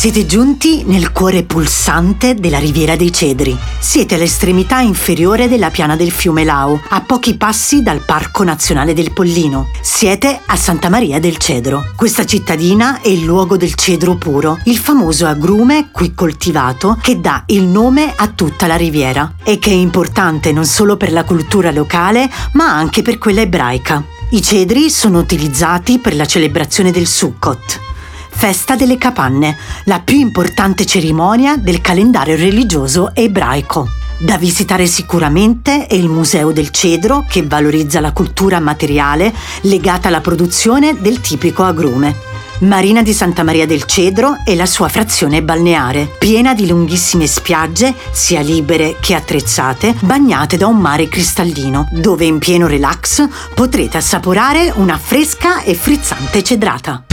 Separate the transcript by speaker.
Speaker 1: Siete giunti nel cuore pulsante della Riviera dei Cedri. Siete all'estremità inferiore della piana del fiume Lao, a pochi passi dal Parco Nazionale del Pollino. Siete a Santa Maria del Cedro. Questa cittadina è il luogo del cedro puro, il famoso agrume qui coltivato che dà il nome a tutta la riviera e che è importante non solo per la cultura locale, ma anche per quella ebraica. I cedri sono utilizzati per la celebrazione del Sukkot, Festa delle Capanne, la più importante cerimonia del calendario religioso ebraico. Da visitare sicuramente è il Museo del Cedro che valorizza la cultura materiale legata alla produzione del tipico agrume. Marina di Santa Maria del Cedro è la sua frazione balneare, piena di lunghissime spiagge, sia libere che attrezzate, bagnate da un mare cristallino, dove in pieno relax potrete assaporare una fresca e frizzante cedrata.